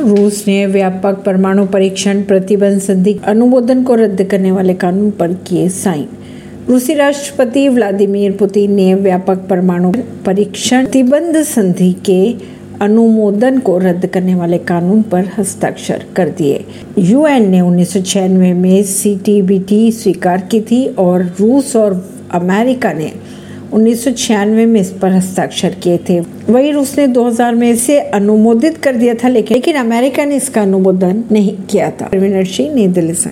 रूस ने व्यापक परमाणु परीक्षण, प्रतिबंध संधि, अनुमोदन को रद्द करने वाले कानून पर किए साइन। रूसी राष्ट्रपति व्लादिमीर पुतिन ने व्यापक परमाणु परीक्षण, प्रतिबंध संधि के अनुमोदन को रद्द करने वाले कानून पर हस्ताक्षर कर दिए। यूएन ने उन्नीस सौ छियानवे में सीटीबीटी स्वीकार की थी और रूस और अमेरिका ने उन्नीस सौ छियानवे में इस पर हस्ताक्षर किए थे। वही रूस ने 2000 में इसे अनुमोदित कर दिया था, लेकिन लेकिन अमेरिका ने इसका अनुमोदन नहीं किया था। नई दिल्ली से।